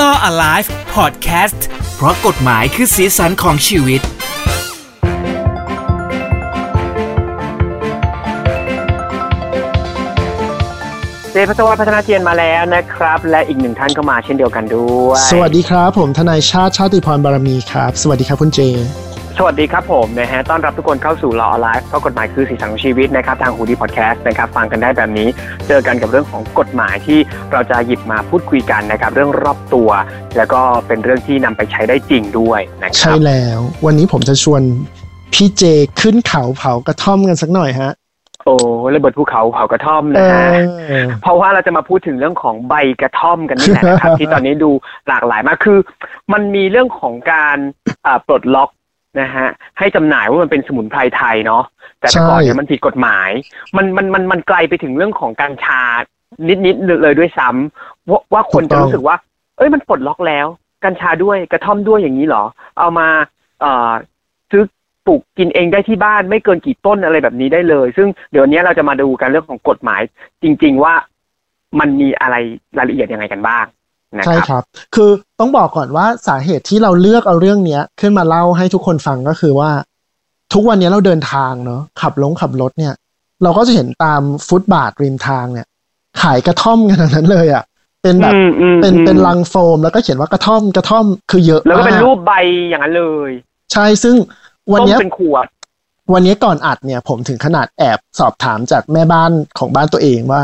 Law Alive Podcast เพราะกฎหมายคือสีสันของชีวิต เจพัฒวัฒน์พัฒนาเทียนมาแล้วนะครับ และอีกหนึ่งท่านก็มาเช่นเดียวกันด้วย สวัสดีครับ ผมทนายชาติชาติพรบารมีครับ สวัสดีครับคุณเจ สวัสดีครับผมนะฮะต้อนรับทุกคนเข้าสู่ Law Alive เพราะกฎหมายคือสีสันของชีวิตนะครับทางหูดีพอดแคสต์นะครับฟังกันได้แบบนี้ เจอกันกับเรื่องของกฎหมายที่เราจะหยิบมาพูดคุยกันนะครับเรื่องรอบตัว แล้วก็เป็นเรื่องที่นำไปใช้ได้จริงด้วยนะคใช่รับแล้ว วันนี้ผมจะชวนพี่เจขึ้นเขาเผากระท่อมกันสักหน่อยฮะโอ้ระเบิดภูเขาเผากระท่อมเอนะฮะอเพราะว่าเราจะมาพูดถึงเรื่องของใบกระท่อมกันนี่แหละนะครับที่ตอนนี้ดูหลากหลายมากคือ มันมีเรื่องของการอ่าปลดล็อก นะฮะให้จำหน่ายว่ามันเป็นสมุนไพรไทยเนาะแต่แต่ก่อนเนี่ยมันผิดกฎหมาย มันมันมันมันไกลไปถึงเรื่องของกัญชานิดๆเลยด้วยซ้ำว่าว่าคนจะรู้สึกว่า เอ้ยมันปลดล็อกแล้วกัญชาด้วยกระท่อมด้วยอย่างนี้เหรอ เอามาเอ่อซื้อปลูกกินเองได้ที่บ้านไม่เกินกี่ต้นอะไรแบบนี้ได้เลย ซึ่งเดี๋ยวนี้เราจะมาดูกันเรื่องของกฎหมาย จริง ๆว่ามันมีอะไรรายละเอียดยังไงกันบ้างนะ ใช่ครับครับ คือต้องบอกก่อนว่าสาเหตุที่เราเลือกเอาเรื่องเนี้ย ขึ้นมาเล่าให้ทุกคนฟังก็คือว่า ทุกวันนี้เราเดินทางเนาะขับลงขับรถเนี่ย เราก็จะเห็นตามฟุตบาทริมทางเนี่ย ขายกระท่อมกันทั้งนั้นเลยอะ่ะเป็นแบบอืมอืมเป็นอืมเป็นลังโฟมแล้วก็เขียนว่ากระท่อมกระท่อมคือเยอะแล้วก็เป็นมากรูปใบอย่างนั้นเลย ใช่ซึ่งวันต้มเนี้ยเป็นขวดวันนี้ก่อนอัดเนี่ย ผมถึงขนาดแอบสอบถามจากแม่บ้านของบ้านตัวเองว่า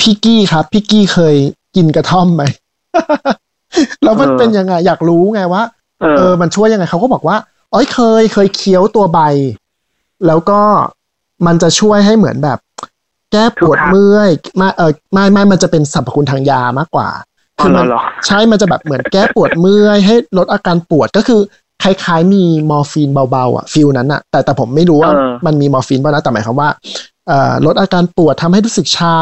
พี่กี้ครับพี่กี้เคย กินกระท่อมไหมแล้วมันเออเป็นยังไงอยากรู้ไงว่าเอเอออ มันช่วยยังไงเขาก็บอกว่าอ๋อเคยเคยเคี้ยวตัวใบ แล้วก็มันจะช่วยให้เหมือนแบบ แก้ปวดทุกครั้งเมื่อยไม่เออไม่ไม่มันจะเป็นสรรพคุณทางยามากกว่าอ๋อมัเหรอใช่มันจะแบบเหมือนแก้ปวดเมื่อยให้ลดอาการปวดก็คือคล้ายๆ มีมอร์ฟีนเบาๆอะ feel นั้นอะ แต่แต่ผมไม่รู้ว่าเออมันมีมอร์ฟีนป่ะนะแต่หมายความว่าเอ่อลดอาการปวดทำให้รู้สึกชา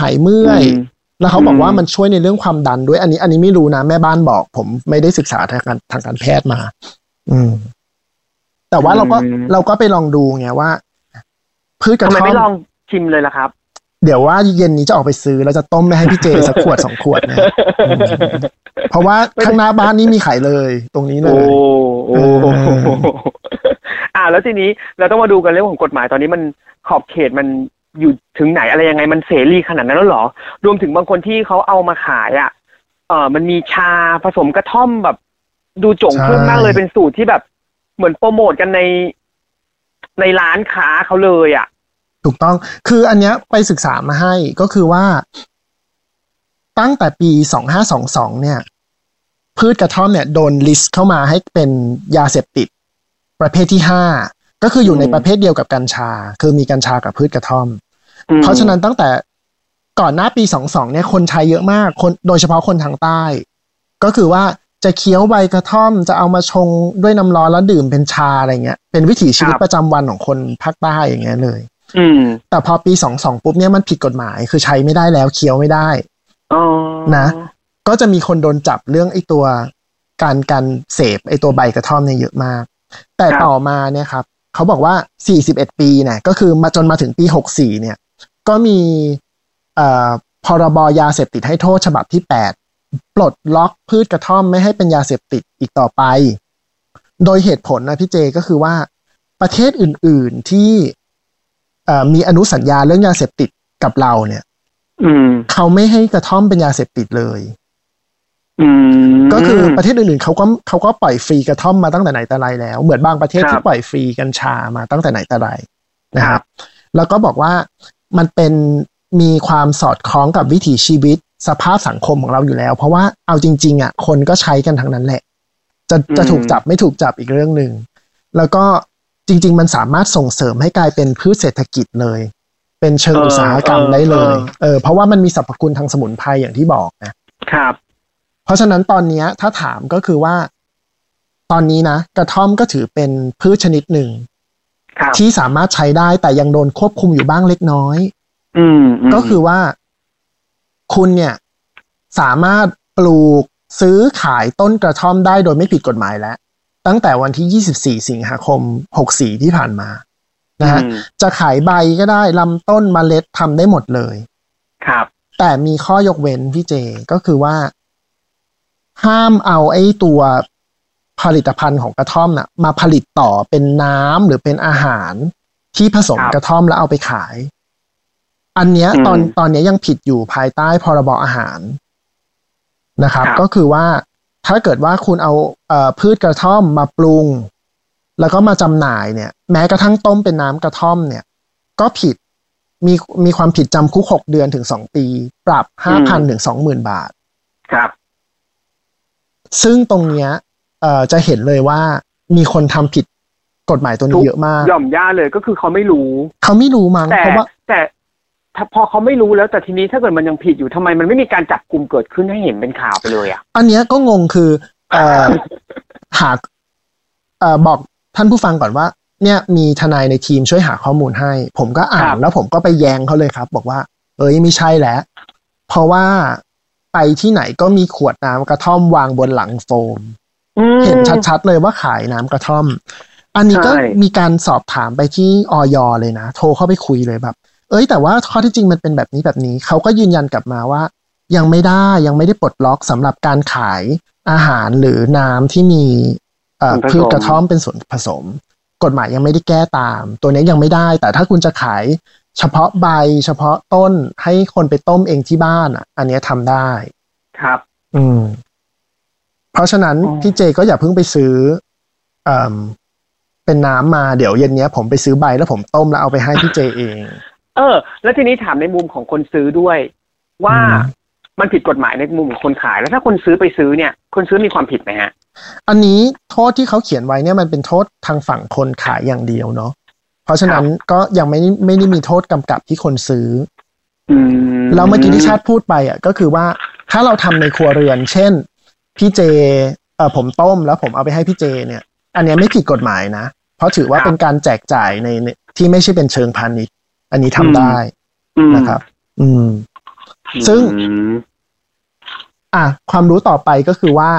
หายเมื่อยอืม แล้วเขาบอกว่าอืมมันช่วยในเรื่องความดันด้วย อันนี้ อันนี้ไม่รู้นะแม่บ้านบอก ผมไม่ได้ศึกษาทางการทางการแพทย์มา อืม แต่ว่าเราก็อืมเราก็ไปลองดูไงว่าพืชกระทำไมท่อไม่ลอมงชิมเลยล่ะครับ เดี๋ยวว่าเย็นนี้จะออกไปซื้อ แล้วจะต้มไปให้พี่เจสักขวดสองขวดนะอืมเพราะว่าข้างหน้าบ้านนี่มีขายเลย ตรงนี้เลโอ้ยโอ้เอออ่าแล้วทีนี้เราต้องมาดูกันเรื่องของกฎหมายตอนนี้มันขอบเขตมัน อยู่ถึงไหนอะไรยังไงมันเสรีขนาดนั้นแล้วเหรอ รวมถึงบางคนที่เขาเอามาขายอะ เออมันมีชาผสมกระท่อมแบบ ดูโจ่งครึ่มมากเลยเป็นสูตรที่แบบ เหมือนโปรโมทกันในในร้านค้าเขาเลยอะ ถูกต้อง คืออันเนี้ยไปศึกษามาให้ก็คือว่า ตั้งแต่ปีสองห้าสองสองเนี่ย พืชกระท่อมเนี่ยโดนลิสต์เข้ามาให้เป็นยาเสพติด ประเภทที่ห้าก็คืออยู่ในอืมประเภทเดียวกับกัญชา คือมีกัญชากับพืชกระท่อมอืม เพราะฉะนั้นตั้งแต่ก่อนหน้าปีสองสองเนี่ยคนใช้เยอะมากคนโดยเฉพาะคนทางใต้ ก็คือว่าจะเคี้ยวใบกระท่อมจะเอามาชงด้วยน้ำร้อนแล้วดื่มเป็นชาอะไรเงี้ย เป็นวิถีชีวิตประจำวันของคนภาคใต้อย่างเงี้ยเลยอืมแต่พอปีสองสองปุ๊บเนี่ยมันผิดกฎหมายคือใช้ไม่ได้แล้วเคี้ยวไม่ได้อ๋อนะ ก็จะมีคนโดนจับเรื่องไอ้ตัวการการเสพไอ้ตัวใบกระท่อมเนี่ยเยอะมาก แต่ต่อมาเนี่ยครับเขาบอกว่า 41 ปีเนี่ยก็คือมาจนมาถึงปี 64 เนี่ย ก็มีเอ่อพรบยาเสพติดให้โทษฉบับที่ 8 ปลดล็อกพืชกระท่อมไม่ให้เป็นยาเสพติดอีกต่อไป โดยเหตุผลนะพี่เจก็คือว่าประเทศอื่น ๆที่เอ่อมีอนุสัญญาเรื่องยาเสพติดกับเราเนี่ยอืมเขาไม่ให้กระท่อมเป็นยาเสพติดเลยอืมก็คือประเทศอื่นๆเขาก็เขาก็ปล่อยฟรีกระท่อมมาตั้งแต่ไหนแต่ไรแล้ว เหมือนบางประเทศครับที่ปล่อยฟรีกัญชามาตั้งแต่ไหนแต่ไรนะคครัรับบแล้วก็บอกว่า มันเป็นมีความสอดคล้องกับวิถีชีวิตสภาพสังคมของเราอยู่แล้ว เพราะว่าเอาจริง ๆอะคนก็ใช้กันทั้งนั้นแหละ จะจะถูกจับไม่ถูกจับอีกเรื่องหนึ่งแล้วก็จริง ๆ มันสามารถส่งเสริมให้กลายเป็นพืชเศรษฐกิจเลย เป็นเชิงอุตสาหกรรมได้เลยเออเพราะว่ามันมีสรรพคุณทางสมุนไพรอย่างที่บอกนะครับ เพราะฉะนั้นตอนเนี้ยถ้าถามก็คือว่า ตอนนี้นะกระท่อมก็ถือเป็นพืชชนิดหนึ่งครับ ที่สามารถใช้ได้แต่ยังโดนควบคุมอยู่บ้างเล็กน้อย อืมมก็คือว่า คุณเนี่ย สามารถปลูกซื้อขายต้นกระท่อมได้โดยไม่ผิดกฎหมายแล้ว ตั้งแต่วันที่ 24 สิงหาคม 64 ที่ผ่านมานะฮะอืมจะขายใบก็ได้ลำต้นมเมล็ดทำได้หมดเลย ครับ แต่มีข้อยกเว้นพี่เจก็คือว่า ห้ามเอาไอ้ตัว ผลิตภัณฑ์ของกระท่อมน่ะมาผลิตต่อเป็นน้ำหรือเป็นอาหารที่ผสมครับกระท่อมแล้วเอาไปขาย อันเนี้ยอืมตอนตอนเนี้ยยังผิดอยู่ภายใต้พรบอาหารนะครับครับก็คือว่าถ้าเกิดว่าคุณเอาเอ่อพืชกระท่อมมาปรุง แล้วก็มาจำหน่ายเนี่ย แม้กระทั่งต้มเป็นน้ำกระท่อมเนี่ย ก็ผิดมีมีความผิดจำคุกหกเดือนถึงสองปี ปรับห้าพันถึงสองหมื่นบาท ครับ ซึ่งตรงเนี้ยเอ่อ จะเห็นเลยว่ามีคนทำผิดกฎหมายตัวนี้เยอะมากหย่อมย่าเลยก็คือเขาไม่รู้ เขาไม่รู้มั้งแต่เพราะว่าแต่ถ้าพอเขาไม่รู้แล้วแต่ทีนี้ถ้าเกิดมันยังผิดอยู่ทำไมมันไม่มีการจับกลุ่มเกิดขึ้นให้เห็นเป็นข่าวไปเลยอะ อันเนี้ยก็งงคือเอ่อหากเอ่อบอกท่านผู้ฟังก่อนว่า เนี่ยมีทนายในทีมช่วยหาข้อมูลให้ ผมก็อ่าครันบแล้วผมก็ไปแย้งเขาเลยครับ บอกว่า เอ้ยไม่ใช่แล้ว เพราะว่าไปที่ไหนก็มีขวดน้ำกระท่อมวางบนหลังโฟมอืม เห็นชัดๆเลยว่าขายน้ำกระท่อม อันนี้ก็ใช่มีการสอบถามไปที่ออยเลยนะ โทรเข้าไปคุยเลยแบบ เอ้ยแต่ว่าข้อที่จริงมันเป็นแบบนี้แบบนี้ เขาก็ยืนยันกลับมาว่า ยังไม่ได้ยังไม่ได้ปลดล็อกสำหรับการขายอาหารหรือน้ำที่มีเอ่อส่วนผสมพืชกระท่อมเป็นส่วนผสม กฎหมายยังไม่ได้แก้ตาม ตัวนี้ยังไม่ได้ แต่ถ้าคุณจะขายเฉพาะใบ เฉพาะต้นให้คนไปต้มเองที่บ้านอะ อันเนี้ยทำได้ ครับ อืม เพราะฉะนั้นอ๋อพี่เจก็อย่าเพิ่งไปซื้อเอ่มเป็นน้ำมาเดี๋ยวเย็นเนี้ยผมไปซื้อใบแล้วผมต้มแล้วเอาไปให้พี่เจเอง เออ แล้วทีนี้ถามในมุมของคนซื้อด้วย ว่าอืมมันผิดกฎหมายในมุมของคนขาย แล้วถ้าคนซื้อไปซื้อเนี่ย คนซื้อมีความผิดไหมฮะ อันนี้โทษที่เขาเขียนไว้เนี่ยมันเป็นโทษทางฝั่งคนขายอย่างเดียวเนาะเพราะฉะนั้นก็ยังไม่ไม่ได้มีโทษกำกับที่คนซื้ออืมแล้วเมื่อกี้ที่ชาติพูดไปอะก็คือว่าถ้าเราทำในครัวเรือน เช่น พี่เจเออผมต้มแล้วผมเอาไปให้พี่เจเนี่ย อันเนี้ยไม่ผิดกฎหมายนะ เพราะถือว่าเป็นการแจกจ่ายในในที่ไม่ใช่เป็นเชิงพาณิชย์ อันนี้ทำได้อืมนะครับ อืม ซึ่งอืมอะความรู้ต่อไปก็คือว่า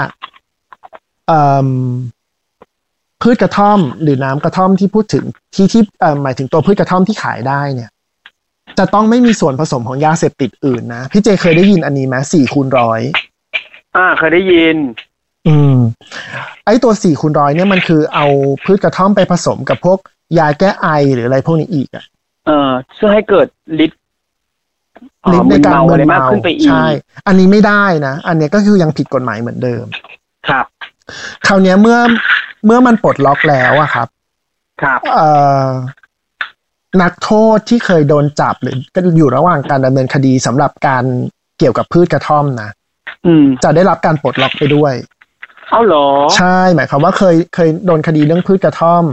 เอ่มพืชกระท่อมหรือน้ำกระท่อมที่พูดถึงที่ที่เอ่อหมายถึงตัวพืชกระท่อมที่ขายได้เนี่ย จะต้องไม่มีส่วนผสมของยาเสพติดอื่นนะ พี่เจเคยได้ยินอันนี้ไหมสี่คูณร้อย อ่าเคยได้ยิน อืม ไอตัวสี่คูณร้อยเนี่ยมันคือเอาพืชกระท่อมไปผสมกับพวกยาแก้ไอหรืออะไรพวกนี้อีกอะเออเพื่อให้เกิดฤทธิ์เอ่อฤทธิ์ในการมึเมิอะไรนมากเมาขึ้นไปอีกใช่ อันนี้ไม่ได้นะ อันเนี้ยก็คือยังผิดกฎหมายเหมือนเดิม ครับ คราวเนี้ยเมื่อเมื่อมันปลดล็อกแล้วอะครับ ครับเอ่อนักโทษที่เคยโดนจับหรือก็อยู่ระหว่างการดำเนินคดีสำหรับการเกี่ยวกับพืชกระท่อมนะอืม จะได้รับการปลดล็อกไปด้วย เอาเหรอ ใช่หมายความว่าเคยเคยโดนคดีเรื่องพืชกระท่อม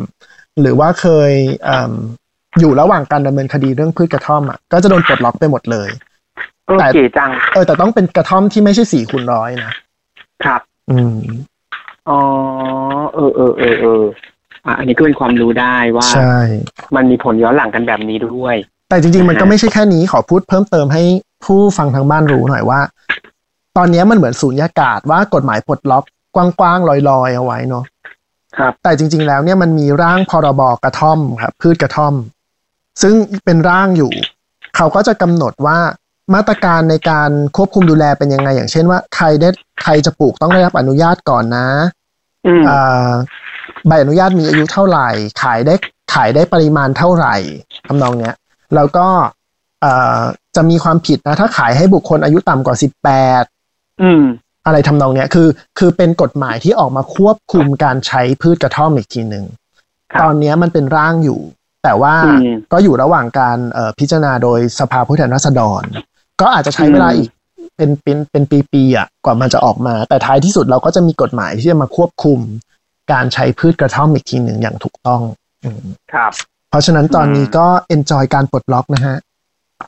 หรือว่าเคยเอิ่มอยู่ระหว่างการดำเนินคดีเรื่องพืชกระท่อมอะก็จะโดนปลดล็อกไปหมดเลยเออแต่เก๋จังเออแต่ต้องเป็นกระท่อมที่ไม่ใช่สี่คูณร้อยนะครับ อืมอ๋อเออเออเออเอออะอันนี้ก็เป็นความรู้ได้ว่าใช่มันมีผลย้อนหลังกันแบบนี้ด้วย แต่จริง ๆ มันก็ไม่ใช่แค่นี้ขอพูดเพิ่มเติมให้ผู้ฟังทางบ้านรู้หน่อยว่า ตอนนี้มันเหมือนสูญญากาศว่ากฎหมายปลดล็อกกว้างๆลอยๆ เอาไว้เนาะครับ แต่จริง ๆ แล้วเนี่ยมันมีร่างพรบกระท่อมครับพืชกระท่อม ซึ่งเป็นร่างอยู่ เขาก็จะกำหนดว่ามาตรการในการควบคุมดูแลเป็นยังไง อย่างเช่นว่าใครได้ใครจะปลูกต้องได้รับอนุญาตก่อนนะอืมอ่าใบอนุญาตมีอายุเท่าไหร่ ขายได้ขายได้ปริมาณเท่าไหร่ทำนองเนี้ย แล้วก็เอ่อจะมีความผิดนะ ถ้าขายให้บุคคลอายุต่ำกว่าสิบแปด อืมอะไรทำนองเนี้ยคือคือเป็นกฎหมายที่ออกมาควบคุมการใช้พืชกระท่อมอีกทีหนึ่งครับตอนเนี้ยมันเป็นร่างอยู่ แต่ว่าอืมก็อยู่ระหว่างการเอ่อพิจารณาโดยสภาผู้แทนราษฎร ก็อาจจะใช้เวลาอืมอีกเป็นเป็นเป็นปีๆอะกว่ามันจะออกมา แต่ท้ายที่สุดเราก็จะมีกฎหมายที่จะมาควบคุม การใช้พืชกระท่อมอีกทีหนึ่งอย่างถูกต้องอืมครับ เพราะฉะนั้นตอนนี้อืมก็เอนจอยการปลดล็อกนะฮะ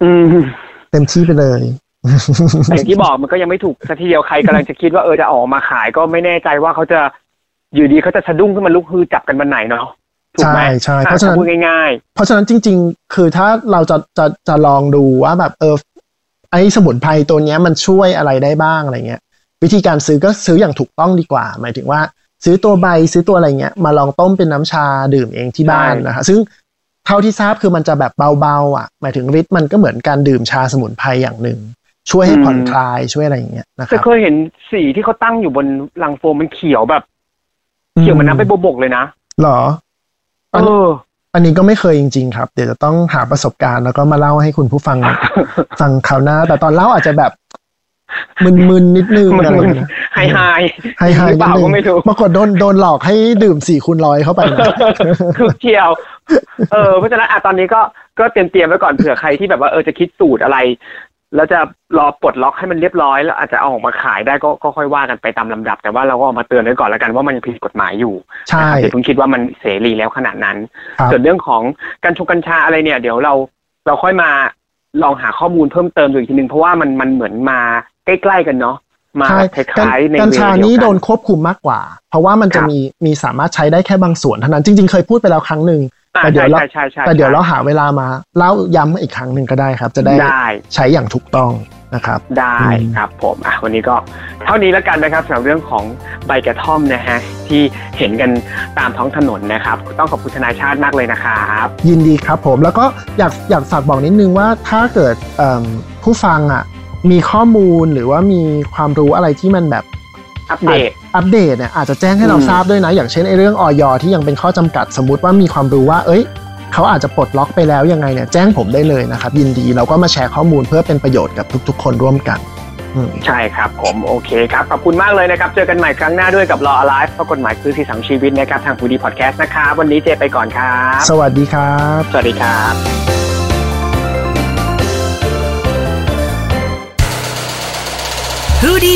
อืมเต็มที่ไปเลย แต่อย่างที่บอกมันก็ยังไม่ถูกสักทีเดียวใครกำลังจะคิดว่าเออจะออกมาขายก็ไม่แน่ใจว่าเขาจะอยู่ดีเขาจะสะดุ้งขึ้นมาลุกฮือจับกันวันไหนเนาะถูกไหมใช่ใช่เพถ้าราะฉะนั้นพูดง่ายเพราะฉะนั้นจริง ๆ คือถ้าเราจะจะจะลองดูว่าแบบเออไอ้สมุนไพรตัวเนี้ยมันช่วยอะไรได้บ้างอะไรเงี้ย วิธีการซื้อก็ซื้ออย่างถูกต้องดีกว่า หมายถึงว่า ซื้อตัวใบซื้อตัวอะไรเงี้ยมาลองต้มเป็นน้ำชาดื่มเองที่บ้านนะคะซึ่งเท่าที่ทราบคือมันจะแบบเบาๆอะ หมายถึงฤทธิ์มันก็เหมือนการดื่มชาสมุนไพรอย่างหนึ่ง ช่วยให้ผ่อนคลายช่วยอะไรอย่างเงี้ยนะคแต่รับเคยเห็นสีที่เขาตั้งอยู่บนลังโฟมมันเขียวแบบ เขียวเหมือนน้ำไปบกๆเลยนะหรอเอออันนี้ก็ไม่เคยจริง ๆ ครับ เดี๋ยวจะต้องหาประสบการณ์แล้วก็มาเล่าให้คุณผู้ฟังฟังคราวหน้า แต่ตอนเล่าอาจจะแบบมึนๆนิดนึงมันอะไรมันนะไฮไฮไฮไฮหรือเปล่านิดนึงก็ไม่รู้ปรากฏโดนโดนหลอกให้ดื่มสี่คูณร้อยเข้าไปนะคือเที่ยว เออเพราะฉะนั้นอะตอนนี้ก็ก็เตรียมเตรียมไว้ก่อนเผื่อใครที่แบบว่าเออจะคิดสูตรอะไร แล้วจะรอปลดล็อกให้มันเรียบร้อยแล้วอาจจะเอาออกมาขายได้ก็ก็ค่อยว่ากันไปตามลำดับ แต่ว่าเราก็เอามาเตือนไว้ก่อนแล้วกันว่ามันผิดกฎหมายอยู่ใช่นะครับอย่าเพิ่งคิดว่ามันเสรีแล้วขนาดนั้นครับส่วนเรื่องของกัญชงกัญชาอะไรเนี่ย เดี๋ยวเราเราค่อยมาลองหาข้อมูลเพิ่มเติมดูอีกทีนึงเพราะว่ามันมันเหมือนมาใกล้ๆกันเนาะมาใช่คล้ายๆในกัญเวชาเดียวนี้กัโดนควบคุมมากกว่า เพราะว่ามันจะครับมีมีสามารถใช้ได้แค่บางส่วนเท่านั้นจริง ๆ เคยพูดไปแล้วครั้งหนึ่งอ่า แต่เดี๋ยวเราใช่ใช่ใช่แต่เดี๋ยวใช่เราหาเวลามาเล่าย้ำอีกครั้งหนึ่งก็ได้ครับ จะได้ได้ใช้อย่างถูกต้องนะครับ ได้อืมครับผมอะวันนี้ก็เท่านี้แล้วกันนะครับสำหรับเรื่องของใบกระท่อมนะฮะที่เห็นกันตามท้องถนนนะครับ ต้องขอบคุณทนายชาติมากเลยนะครับ ยินดีครับผมแล้วก็อยากอยากฝากบอกนิดนึงว่าถ้าเกิดเอิ่มผู้ฟังอะมีข้อมูลหรือว่ามีความรู้อะไรที่มันแบบอัปเดต อัปเดตเนี่ยอาจจะแจ้งให้เราอืมทราบด้วยนะ อย่างเช่นไอ้เรื่องออยที่ยังเป็นข้อจำกัดสมมติว่ามีความรู้ว่า เอ้ยเขาอาจจะปลดล็อกไปแล้วยังไงเนี่ยแจ้งผมได้เลยนะครับ ยินดีเราก็มาแชร์ข้อมูลเพื่อเป็นประโยชน์กับทุก ๆ คนร่วมกันอืมใช่ครับผมโอเคครับ ขอบคุณมากเลยนะครับ เจอกันใหม่ครั้งหน้าด้วยกับ Law Alive เพราะกฎหมายคือสีสังชีวิตนะครับ ทางฟูดีพอดแคสต์นะครับวันนี้เจไปก่อนครับ สวัสดีครับ สวัสดีครับฮูดี้